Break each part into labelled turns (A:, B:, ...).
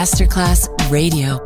A: Masterclass Radio.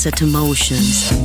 B: This is Sunset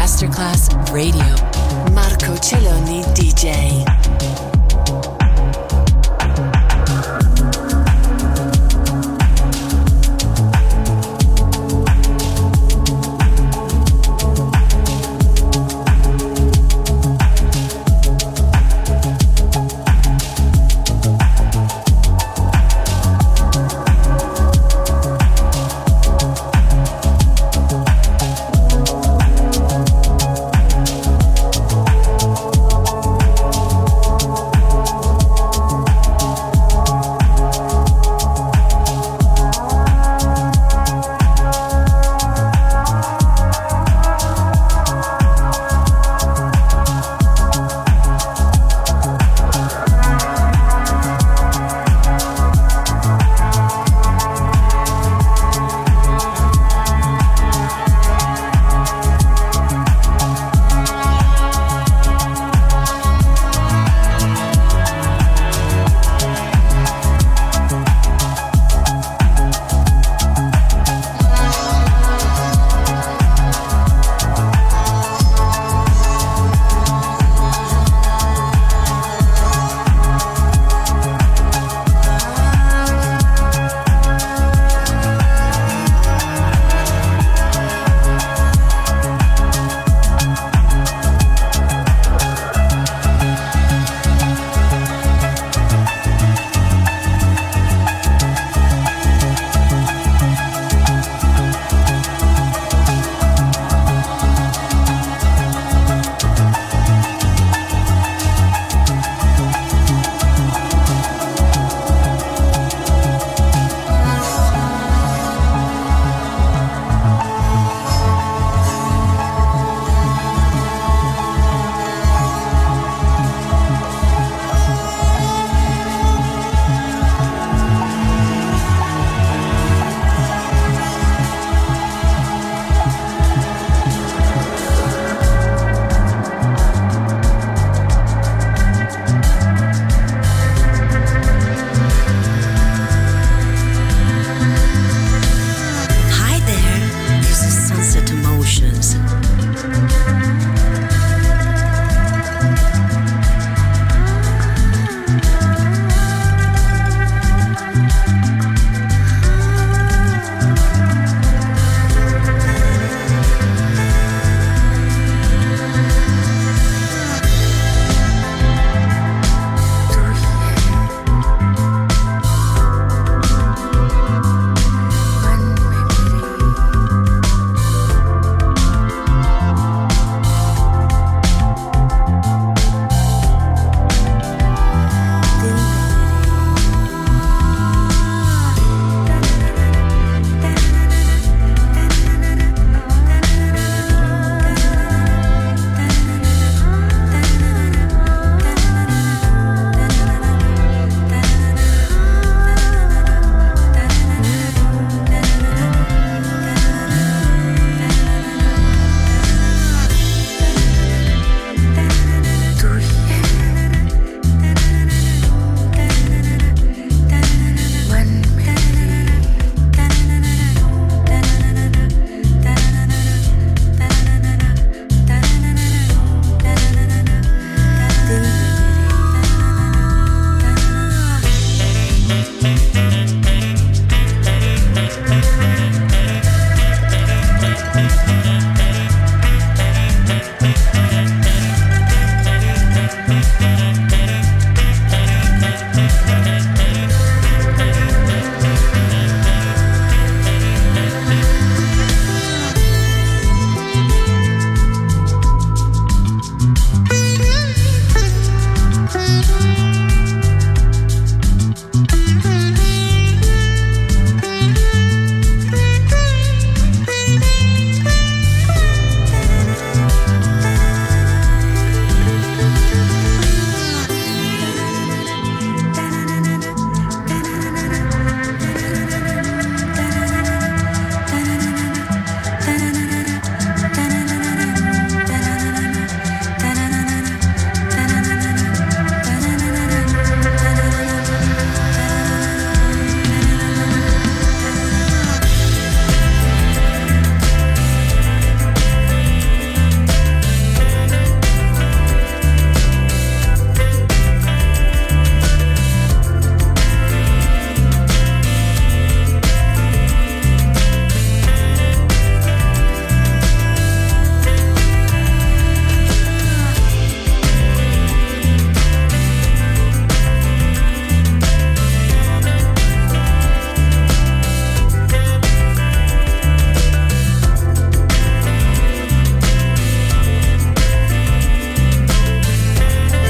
C: Masterclass Radio.
A: Marco Celloni DJ.